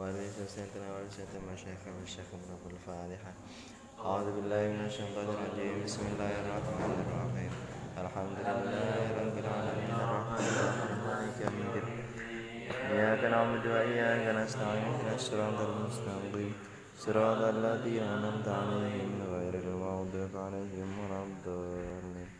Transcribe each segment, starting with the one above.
وعليه سيدنا وعلى سيدنا مشايخ والشيخ أبو الفاتحة أعوذ بالله من الشيطان الرجيم. بسم الله الرحمن الرحيم. الحمد لله رب العالمين. الرحمن الرحيم. إياك نعبد وإياك نستعين. اهدنا الصراط المستقيم. صراط الذين أنعمت عليهم غير المغضوب عليهم ولا الضالين.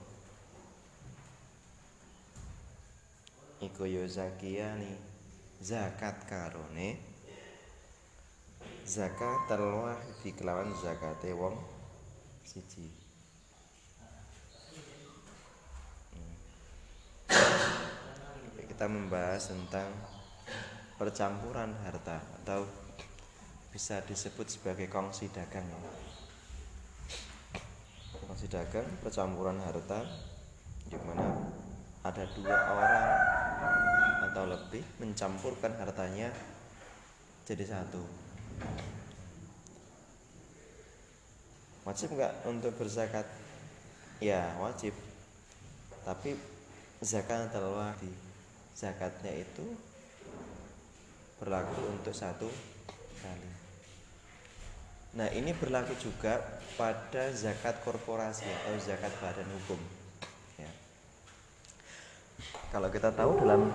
iku yo zakiyani zakat karone. Zakat telwah di kelawan zakate wong siji. Hmm. kita membahas tentang percampuran harta atau bisa disebut sebagai kongsi dagang. Kongsi dagang percampuran harta di mana ada dua orang atau lebih mencampurkan hartanya jadi satu. Wajib nggak untuk berzakat? Ya wajib. Tapi zakat di zakatnya itu berlaku untuk satu kali. Nah ini berlaku juga pada zakat korporasi atau zakat badan hukum. Ya. kalau kita tahu dalam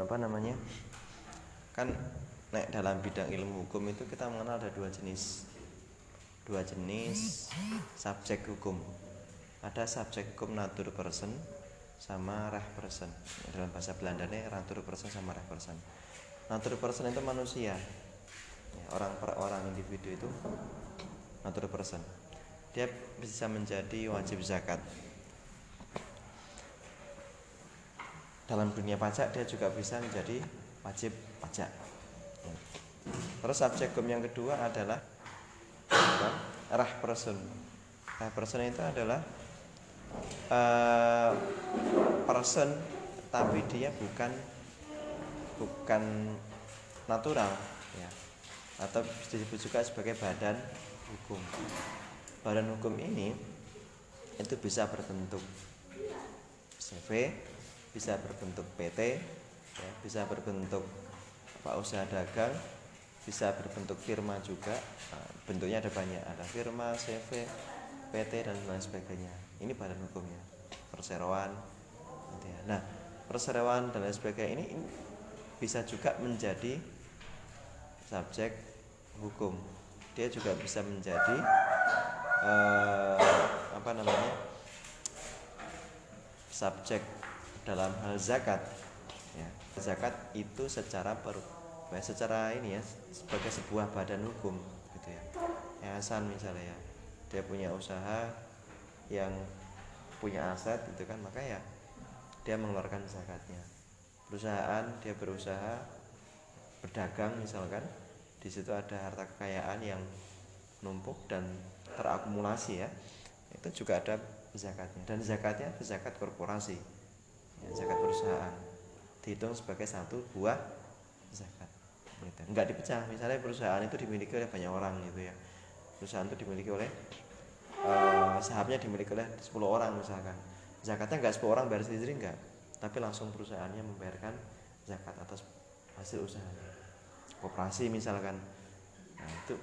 apa namanya? Kan nek dalam bidang ilmu hukum itu kita mengenal ada dua jenis. Dua jenis subjek hukum. Ada subjek hukum natur person sama reh person. Dalam bahasa Belanda nih natur person sama reh person. Natur person itu manusia. Ya, orang per orang individu itu natur person. Dia bisa menjadi wajib zakat dalam dunia pajak dia juga bisa menjadi wajib pajak. Terus subjek hukum yang kedua adalah rah person. Rah person itu adalah uh, person tapi dia bukan bukan natural ya atau disebut juga sebagai badan hukum. Badan hukum ini itu bisa berbentuk CV, bisa berbentuk PT, ya, bisa berbentuk apa usaha dagang, bisa berbentuk firma juga. Nah, bentuknya ada banyak, ada firma, CV, PT dan lain sebagainya. Ini badan hukumnya, perseroan. Gitu ya. Nah, perseroan dan lain sebagainya ini, ini bisa juga menjadi subjek hukum. Dia juga bisa menjadi eh, apa namanya subjek dalam hal zakat. Ya zakat itu secara per secara ini ya sebagai sebuah badan hukum gitu ya. Yayasan misalnya ya dia punya usaha yang punya aset gitu kan. Maka ya dia mengeluarkan zakatnya. Perusahaan dia berusaha berdagang misalkan di situ ada harta kekayaan yang numpuk dan terakumulasi ya. Itu juga ada zakatnya. Dan zakatnya zakat korporasi ya, zakat perusahaan. Dihitung sebagai satu buah zakat gitu. nggak dipecah. Misalnya perusahaan itu dimiliki oleh banyak orang gitu ya. Perusahaan itu dimiliki oleh uh, sahamnya dimiliki oleh 10 orang misalkan. Zakatnya nggak 10 orang bayar sendiri nggak. Tapi langsung perusahaannya membayarkan zakat atas hasil usahanya. Koperasi misalkan. Nah itu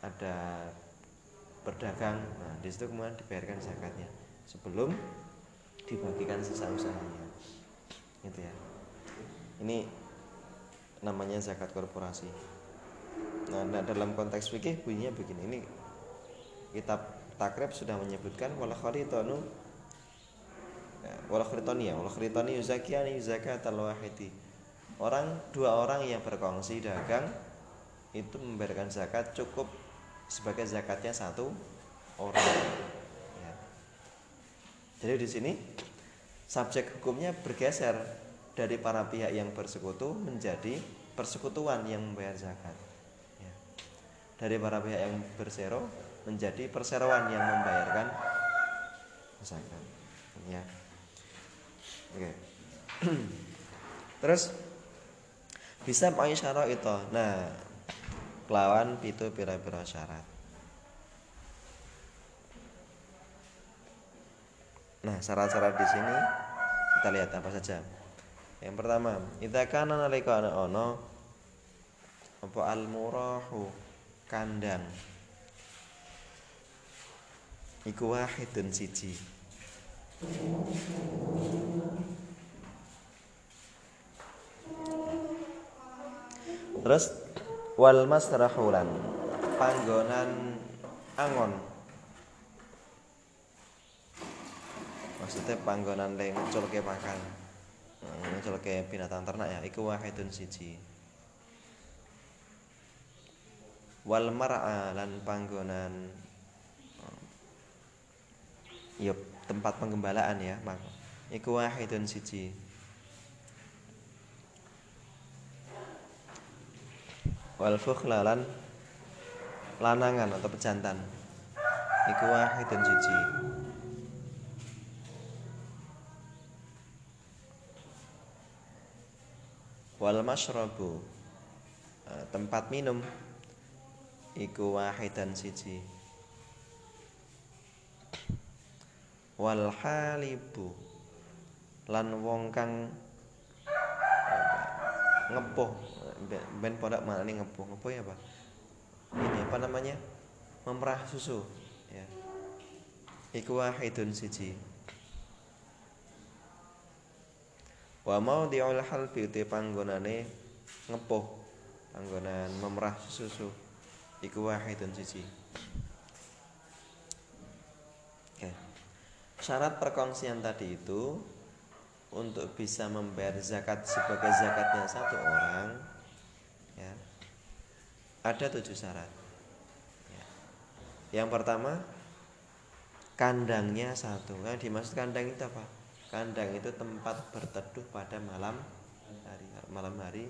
ada berdagang. Nah di situ kemudian dibayarkan zakatnya. Sebelum dibagikan sisa usahanya gitu ya. Ini namanya zakat korporasi. Nah, nah dalam konteks fikih bunyinya begini. Ini kitab takrib sudah menyebutkan wal kharitanu ya, wal kharitani ya wal kharitani yuzakiani zakatal wahidi. Orang dua orang yang berkongsi dagang itu memberikan zakat cukup sebagai zakatnya satu orang. ya. Jadi di sini subjek hukumnya bergeser dari para pihak yang bersekutu menjadi persekutuan yang membayar zakat. Ya. dari para pihak yang bersero menjadi perseroan yang membayarkan zakat. Ya. Oke. Terus bisa pakai syarat itu. Nah kelawan pitu pira-pira syarat nah syarat-syarat di sini kita lihat apa saja. Yang pertama kita kana nalika ana ono apa al murahu kandang? Iku wahidun siji. Terus wal masrahulan panggonan angon maksudnya panggonan le ngeculke pakan. Ngeculke binatang ternak ya iku wahidun siji. Wal mar'a lan panggonan ya tempat penggembalaan ya mak iku wahidun siji. Wal fukhlalan lanangan atau pejantan. Iku wahidun siji wal masyrabu tempat minum. Iku wahidan siji. Wal halibu. Lan wong kang ngepuh. Ben pondok mana nih ngepuh. Ngepuh ya pak? Ini apa namanya? Memerah susu. Ya. Iku wahidun siji wa mau diul halbi uti panggonane ngepuh panggonan memerah susu iku wahidun siji. Syarat perkongsian tadi itu untuk bisa membayar zakat sebagai zakatnya satu orang ya ada tujuh syarat. Ya. yang pertama kandangnya satu. Kan dimaksud kandang itu apa kandang itu tempat berteduh pada malam hari malam hari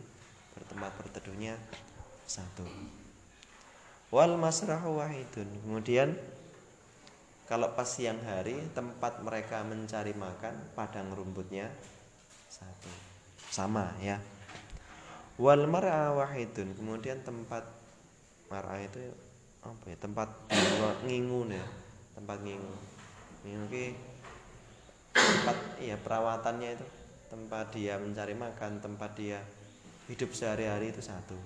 bertempat berteduhnya satu wal masrahu wahidun kemudian kalau pas siang hari tempat mereka mencari makan padang rumputnya satu sama ya. Wal mar'a wahidun. Kemudian tempat mar'a itu apa ya? Tempat ngingu ya. Tempat ngingu. Ngingu tempat iya perawatannya itu tempat dia mencari makan, tempat dia hidup sehari-hari itu satu.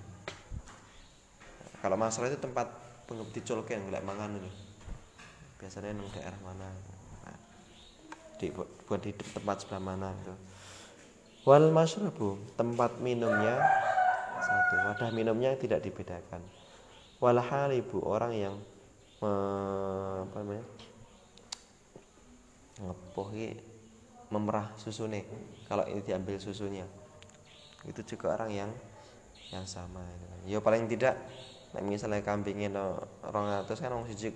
Kalau masalah itu tempat pengabdi colken nggak mangan itu biasanya di daerah mana nah, buat di tempat sebelah mana itu. Wal masyrabu tempat minumnya satu. Wadah minumnya tidak dibedakan. Wal halibu orang yang me, apa namanya ngepoh memerah susu nih kalau ini diambil susunya. Itu juga orang yang yang sama ya paling tidak misalnya kambingnya no, orang atas kan orang siji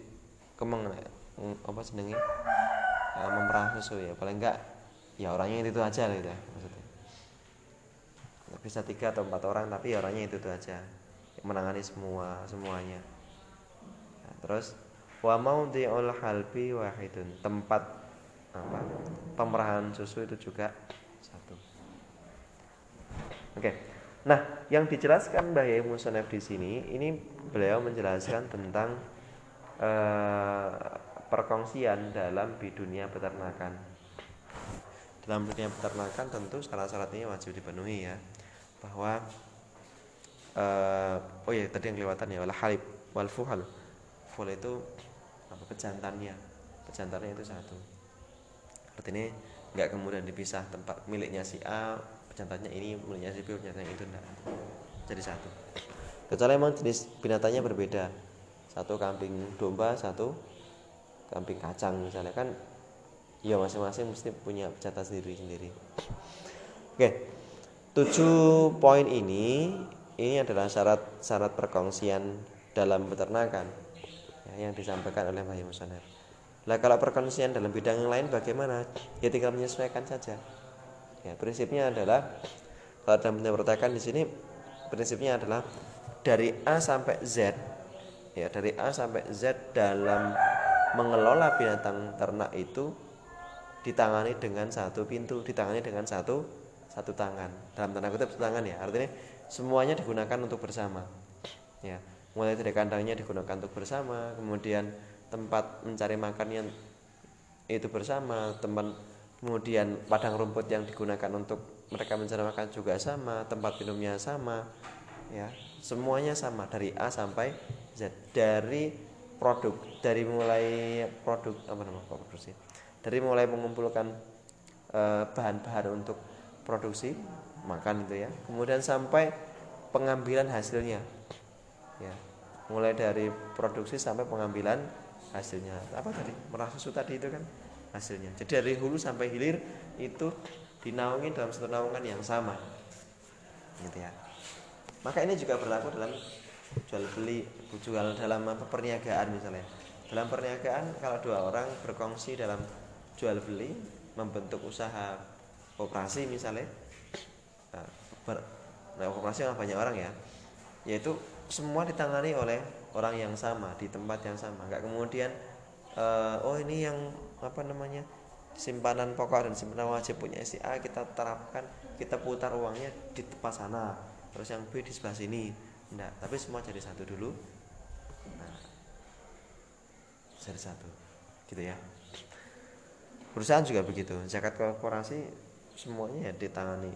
kemeng apa senengnya uh, memerah susu ya. Paling enggak ya orangnya itu, itu aja gitu ya maksudnya. Bisa tiga atau empat orang tapi ya orangnya itu, itu aja. Menangani semua semuanya. Nah, terus wa maudhi'ul halbi wahidun. Tempat apa pemerahan susu itu juga satu oke nah yang dijelaskan Mbah Yai Musonef di sini ini beliau menjelaskan tentang uh, perkongsian dalam dunia peternakan. Dalam dunia peternakan tentu syarat-syaratnya wajib dipenuhi ya. Bahwa uh, oh ya tadi yang kelewatan ya wal halib wal fuhal. Fuhal itu apa pejantannya. Pejantannya itu satu. Artinya nggak kemudian dipisah tempat miliknya si A, pejantannya ini miliknya si B, pejantannya itu enggak. Jadi satu. kecuali memang jenis binatangnya berbeda satu kambing domba satu kambing kacang misalnya kan ya masing-masing mesti punya jatah sendiri sendiri oke tujuh poin ini ini adalah syarat syarat perkongsian dalam peternakan ya, yang disampaikan oleh Mbah Musonef. Nah kalau perkongsian dalam bidang yang lain bagaimana? Ya tinggal menyesuaikan saja. Ya prinsipnya adalah kalau dalam peternakan di sini prinsipnya adalah dari A sampai Z ya dari A sampai Z dalam mengelola binatang ternak itu ditangani dengan satu pintu, ditangani dengan satu satu tangan. Dalam tanda kutip satu tangan ya, artinya semuanya digunakan untuk bersama. Ya, mulai dari kandangnya digunakan untuk bersama, kemudian tempat mencari makannya itu bersama, teman kemudian padang rumput yang digunakan untuk mereka mencari makan juga sama, tempat minumnya sama, ya. Semuanya sama dari A sampai Z. Dari produk dari mulai produk apa nama produksi? Dari mulai mengumpulkan eh, bahan-bahan uh, untuk produksi makan itu ya. Kemudian sampai pengambilan hasilnya ya. Mulai dari produksi sampai pengambilan hasilnya. Apa tadi? Merah susu tadi itu kan hasilnya. Jadi dari hulu sampai hilir itu dinaungi dalam satu naungan yang sama. Gitu ya. Maka ini juga berlaku dalam jual beli jual dalam apa perniagaan misalnya. Dalam perniagaan kalau dua orang berkongsi dalam jual beli membentuk usaha operasi misalnya nah, ber, nah banyak orang ya yaitu semua ditangani oleh orang yang sama di tempat yang sama. Nggak kemudian uh, oh ini yang apa namanya simpanan pokok dan simpanan wajib punya si A kita terapkan kita putar uangnya di tempat sana. Terus yang B di sebelah sini. Enggak tapi semua jadi satu dulu. Nah jadi satu gitu ya. Perusahaan juga begitu. Zakat korporasi semuanya ya ditangani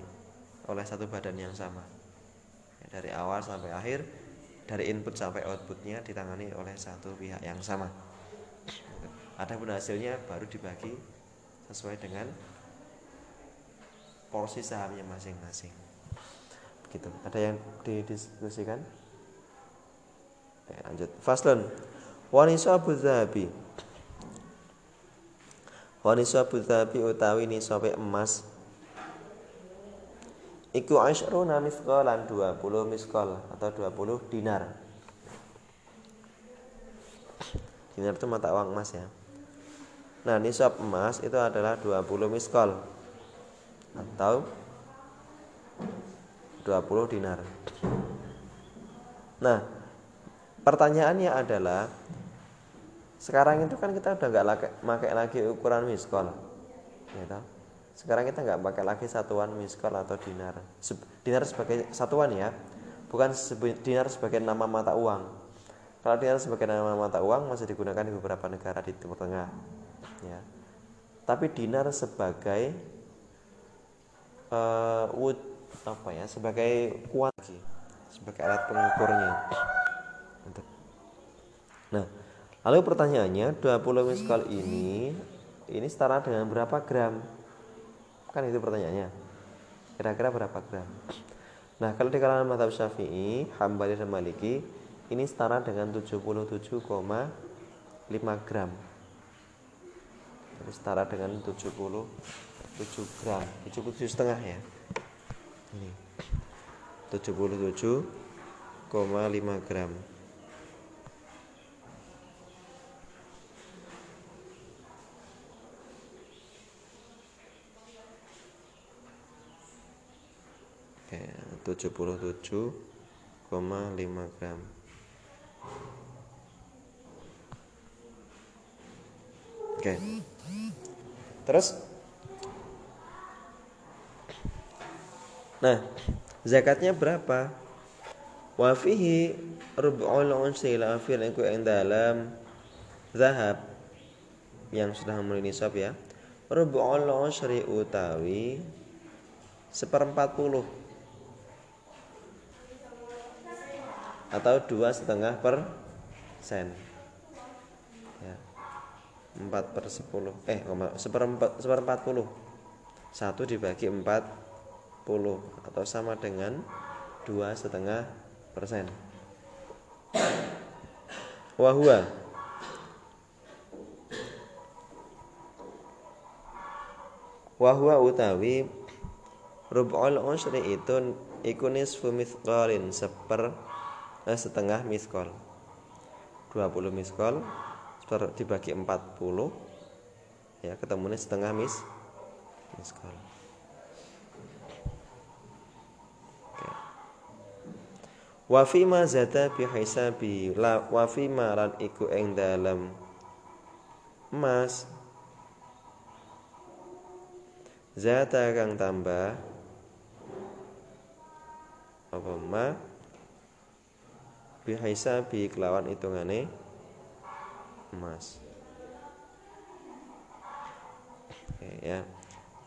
oleh satu badan yang sama. Dari awal sampai akhir dari input sampai outputnya ditangani oleh satu pihak yang sama. Ada pun hasilnya baru dibagi sesuai dengan porsi sahamnya masing-masing. Gitu ada yang didiskusikan? Ya, lanjut. Abu zahabi wanisa abu zahabi utawi nisabe emas iku asyruna miskolan 20 miskol atau 20 dinar. Dinar itu mata uang emas ya. Nah nisab emas itu adalah 20 miskol atau 20 dinar. Nah, pertanyaannya adalah sekarang itu kan kita udah nggak pakai lagi ukuran miskol, ya Sekarang kita nggak pakai lagi satuan miskol atau dinar. Dinar sebagai satuan ya, bukan dinar sebagai nama mata uang. Kalau dinar sebagai nama mata uang masih digunakan di beberapa negara di Timur Tengah, ya. Tapi dinar sebagai uh, apa ya sebagai kuat sebagai alat pengukurnya nah lalu pertanyaannya 20 miskal ini ini setara dengan berapa gram kan itu pertanyaannya. Kira-kira berapa gram? Nah kalau di kalangan madhab syafi'i hambali dan maliki ini setara dengan 77,5 gram. Jadi setara dengan 77 gram. 77 setengah ya. Ini. 77,5 gram Oke, 77,5 gram Oke Terus Nah, zakatnya berapa? Wa fihi rub'ul unsil afil iku ing dalam zahab yang sudah memenuhi nisab ya. Rub'ul unsri utawi seperempat puluh atau dua setengah per sen. Ya. Empat per sepuluh. Eh seperempat seperempat puluh. Satu dibagi empat atau sama dengan dua setengah persen Wahua. Wahua utawi Rub'ul ushri itu iku nisfu seper eh, setengah miskol 20 miskol dibagi 40 ya ketemunya setengah mis miskol Oke. Wa fi ma zata bi hisabi la wa fi ma lan iku ing dalem emas zata kang tambah apa ma bi hisabi kelawan hitungane emas. Oke, ya.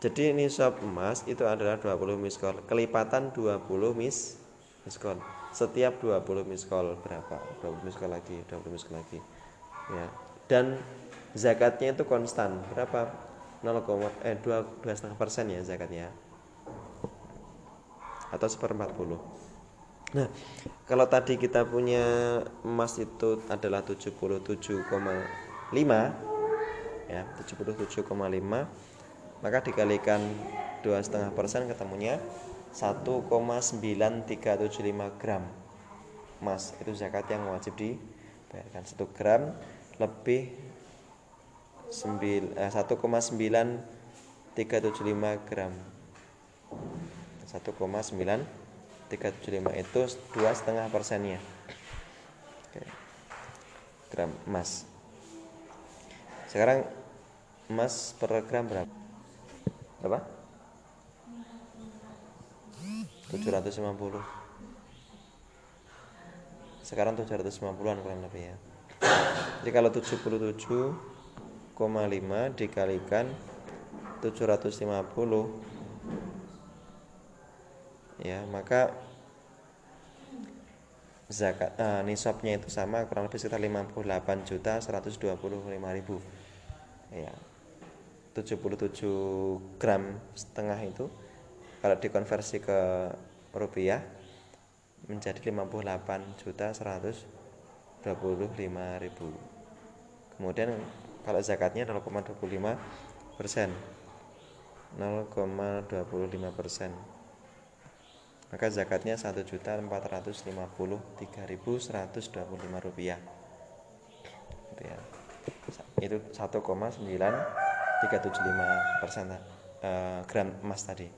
Jadi nisab emas itu adalah 20 miskol kelipatan 20 mis miskol setiap 20 miskol berapa? 20 miskol lagi 20 miskol lagi. Ya. Dan zakatnya itu konstan. Berapa? 0, eh 2 setengah persen ya zakatnya. Atau seperempat puluh Nah, kalau tadi kita punya emas itu adalah 77,5 ya, 77,5 maka dikalikan dua setengah persen ketemunya 1,9375 gram emas. Itu zakat yang wajib dibayarkan. 1 gram lebih 1,9375 gram 1,9375 itu dua setengah persennya. Gram emas. Sekarang emas per gram berapa? Berapa? 750 sekarang 750-an kurang lebih ya. Jadi kalau 77,5 dikalikan 750 ya maka zakat uh, nisabnya itu sama kurang lebih sekitar 58 juta 125 ribu. Ya 77 gram setengah itu kalau dikonversi ke rupiah menjadi 58 juta 125 ribu. Kemudian kalau zakatnya 0,25 persen. 0,25 persen maka zakatnya 1.453.125 rupiah. Gitu ya. itu 1,9375 persen uh, gram emas tadi.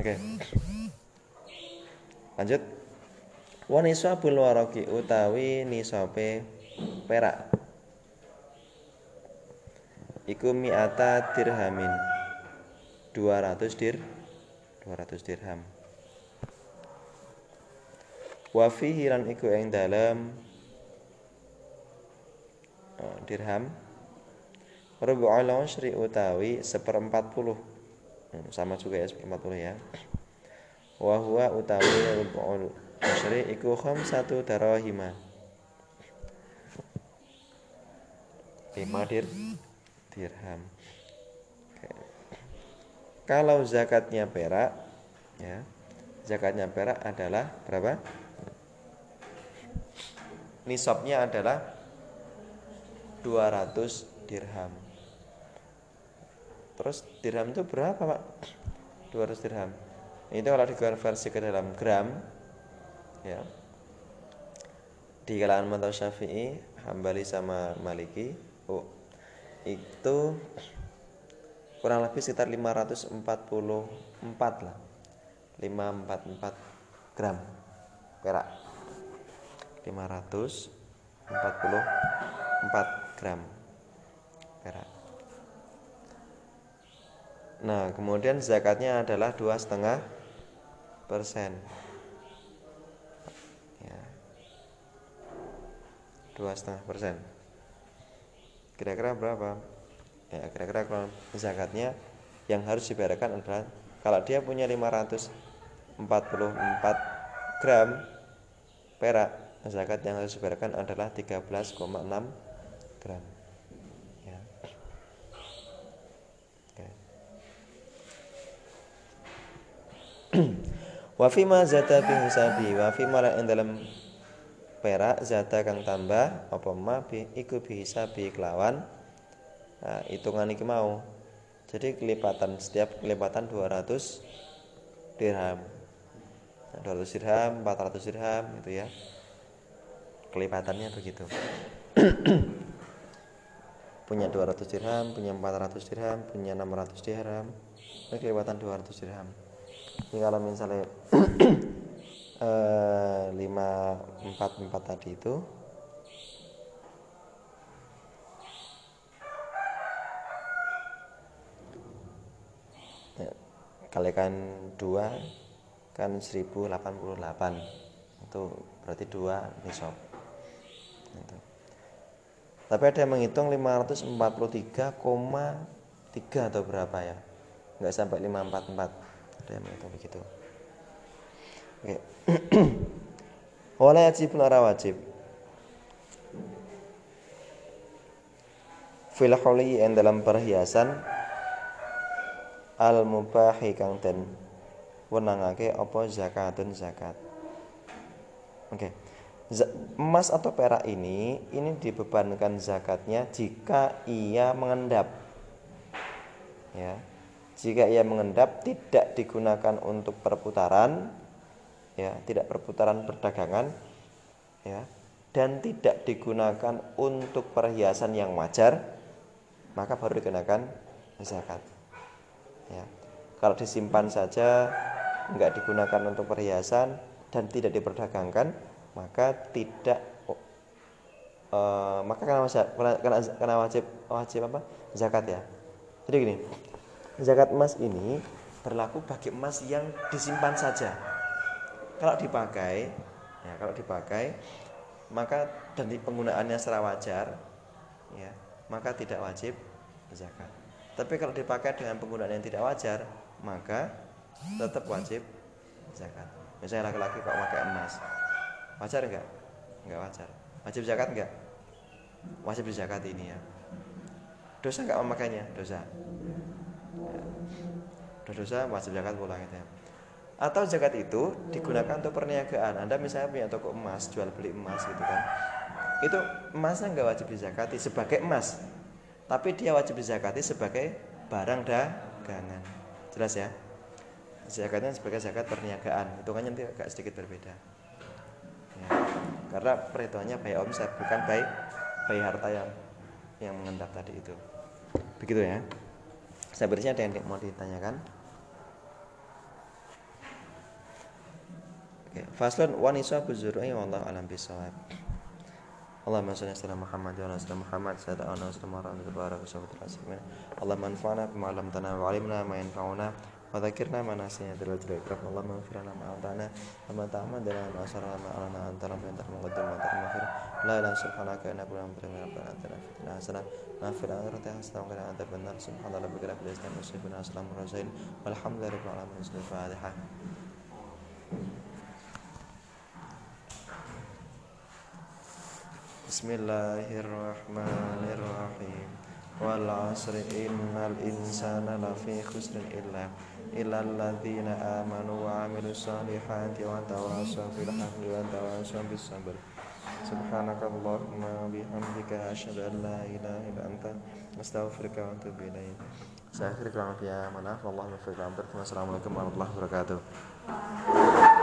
Oke. Lanjut. Wa nisabul waraqi utawi nisabe perak. Iku mi'ata dirhamin. 200 dir 200 dirham. Wa fihi lan iku ing dalem oh, dirham. Rubu'ul ushri utawi seperempat puluh. Hmm, sama juga ya seperempat puluh ya. Wa huwa utawi rubu'ul ushri iku satu darahima. Lima dir dirham kalau zakatnya perak ya zakatnya perak adalah berapa? Nisabnya adalah 200 dirham. Terus dirham itu berapa pak? 200 dirham. Itu kalau dikonversi ke dalam gram ya. Di kalangan mantau syafi'i hambali sama maliki oh, itu kurang lebih sekitar 544 lah. 544 gram perak. 544 gram perak. Nah kemudian zakatnya adalah dua setengah persen. Ya. Dua setengah persen. Kira-kira berapa ya kira-kira zakatnya yang harus dibayarkan adalah kalau dia punya 544 gram perak zakat yang harus dibayarkan adalah 13,6 gram ya. Oke. zata bi hisabi wa fi ma dalam perak zata kang tambah apa ma bi iku bi kelawan nah, hitungan iki mau. Jadi kelipatan setiap kelipatan 200 dirham. Nah, 200 dirham 400 dirham gitu ya. Kelipatannya begitu. Punya 200 dirham punya 400 dirham punya 600 dirham. Ini kelipatan 200 dirham. Ini kalau misalnya eh, lima empat empat tadi itu kalikan dua kan 1088 itu berarti dua nisab. Itu. tapi ada yang menghitung 543,3 atau berapa ya? Nggak sampai 544 ada yang menghitung begitu. Oke. Wala yajib lara wajib. Fil yang dalam perhiasan al mubahi kang den wenangake apa zakatun zakat. Oke. Emas atau perak ini ini dibebankan zakatnya jika ia mengendap. Ya. Jika ia mengendap tidak digunakan untuk perputaran ya tidak perputaran perdagangan ya dan tidak digunakan untuk perhiasan yang wajar maka baru dikenakan zakat ya kalau disimpan saja nggak digunakan untuk perhiasan dan tidak diperdagangkan maka tidak uh, maka karena wajib, karena wajib wajib apa zakat ya jadi gini zakat emas ini berlaku bagi emas yang disimpan saja. Kalau dipakai, ya kalau dipakai, maka dan penggunaannya secara wajar, ya maka tidak wajib zakat. Tapi kalau dipakai dengan penggunaan yang tidak wajar, maka tetap wajib zakat. Misalnya laki-laki kok pakai emas, wajar enggak? Enggak wajar. Wajib zakat enggak? Wajib zakat ini ya. Dosa enggak memakainya? Dosa dosa wajib zakat pula gitu ya. Atau zakat itu digunakan untuk perniagaan. Anda misalnya punya toko emas, jual beli emas gitu kan. Itu emasnya nggak wajib dizakati sebagai emas. Tapi dia wajib dizakati sebagai barang dagangan. Jelas ya? Zakatnya sebagai zakat perniagaan. Hitungannya nanti agak sedikit berbeda. Ya. Karena perhitungannya bayi omset bukan bayi bayi harta yang yang mengendap tadi itu. Begitu ya. Sebenarnya ada yang mau ditanyakan? Oke, faslun wa nisabu zur'i wallahu alam bisawab. Allahumma salli ala Muhammad wa ala Muhammad. Sayyidina wa sallallahu alaihi wa sallam. Allahumma anfa'na bima 'allamtana wa 'allimna ma yanfa'una wa dzakirna ma nasina dalil ikraf Allahumma wa wa la ilaha subhanaka inna kunna min rabbana atina fid hasanah wa fil akhirati hasanah. Wa qina adzaban nar. Subhana rabbika wa Bismillahirrahmanirrahim Wal asri innal insana lafi khusrin illa illa alladzina amanu wa amilus solihati wa tawasaw bil haqqi wa tawasaw bis sabr Subhanakallahumma bihamdika asyhadu an la ilaha illa anta astaghfiruka wa atubu ilaik. Saya akhiri kalam ya maaf Allah Assalamualaikum warahmatullahi wabarakatuh.